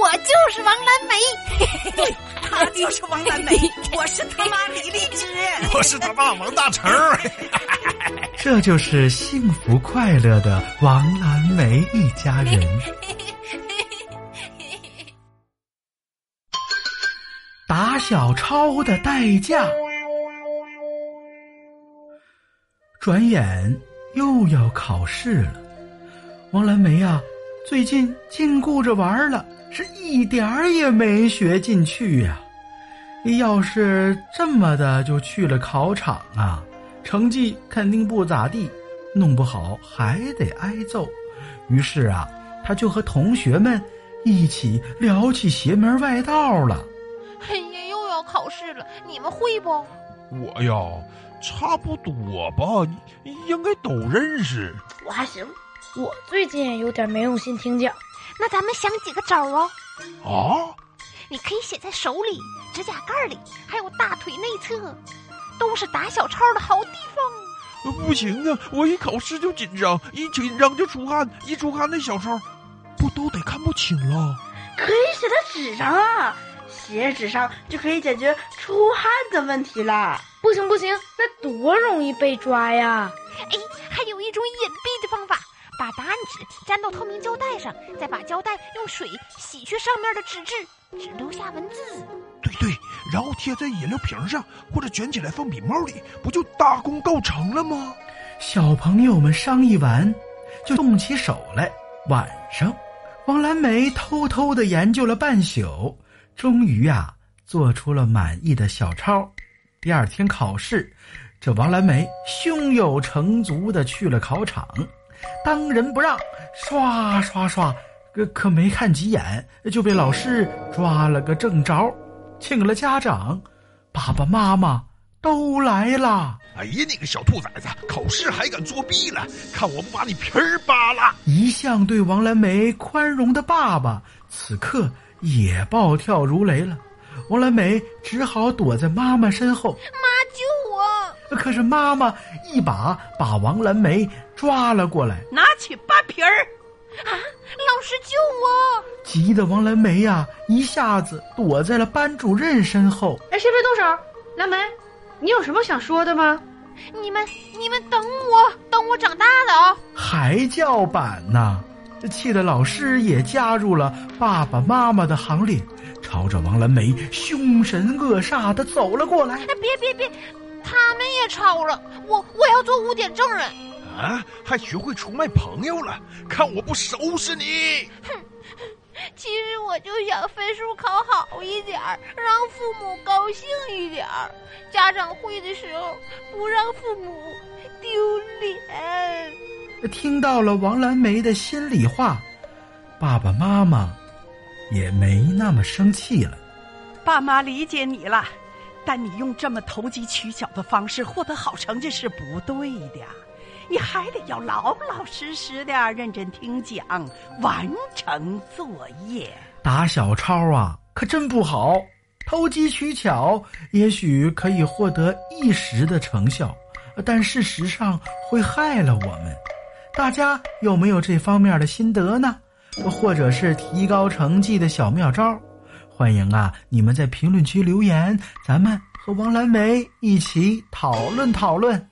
我就是王蓝梅，对，他就是王蓝梅，我是他妈李荔枝，我是他爸王大成。这就是幸福快乐的王蓝梅一家人。打小抄的代价。转眼又要考试了，王蓝梅呀，最近净顾着玩了，是一点儿也没学进去呀。要是这么的就去了考场啊，成绩肯定不咋地，弄不好还得挨揍。于是啊，他就和同学们一起聊起邪门外道了。哎呀，又要考试了，你们会不？我呀，差不多吧，应该都认识。我还行，我最近有点没用心听讲。那咱们想几个招哦。啊？你可以写在手里、指甲盖里，还有大腿内侧，都是打小抄的好地方。不行啊，我一考试就紧张，一紧张就出汗，一出汗那小抄不都得看不清了？可以写在纸上啊。写纸上就可以解决出汗的问题啦！不行不行，那多容易被抓呀！哎，还有一种隐把答案纸粘到透明胶带上，再把胶带用水洗去上面的纸质，只留下文字。对对，然后贴在饮料瓶上，或者卷起来放笔帽里，不就大功告成了吗？小朋友们商议完，就动起手来。晚上，王蓝梅偷偷的研究了半宿。终于啊，做出了满意的小抄。第二天考试，这王蓝梅胸有成竹的去了考场，当仁不让，刷刷刷，可可没看几眼就被老师抓了个正着，请了家长，爸爸妈妈都来了。哎呀，你个小兔崽子，考试还敢作弊了？看我不把你皮儿扒了！一向对王蓝梅宽容的爸爸，此刻。也暴跳如雷了，王蓝梅只好躲在妈妈身后。可是妈妈一把把王蓝梅抓了过来，拿起扒皮儿。啊！老师救我！急得王蓝梅呀，一下子躲在了班主任身后。哎，谁别动手！蓝莓，你有什么想说的吗？你们，你们等我，等我长大了啊！还叫板呢？气得老师也加入了爸爸妈妈的行列，朝着王蓝梅凶神恶煞的走了过来。别别别，他们也抄了，我我要做污点证人。啊，还学会出卖朋友了？看我不收拾你！哼，其实我就想分数考好一点儿，让父母高兴一点儿。家长会的时候不让父母丢脸。听到了王蓝梅的心里话，爸爸妈妈也没那么生气了。爸妈理解你了，但你用这么投机取巧的方式获得好成绩是不对的。你还得要老老实实的认真听讲，完成作业。打小抄啊，可真不好。投机取巧也许可以获得一时的成效，但事实上会害了我们。大家有没有这方面的心得呢？或者是提高成绩的小妙招？欢迎啊，你们在评论区留言，咱们和王蓝莓一起讨论讨论。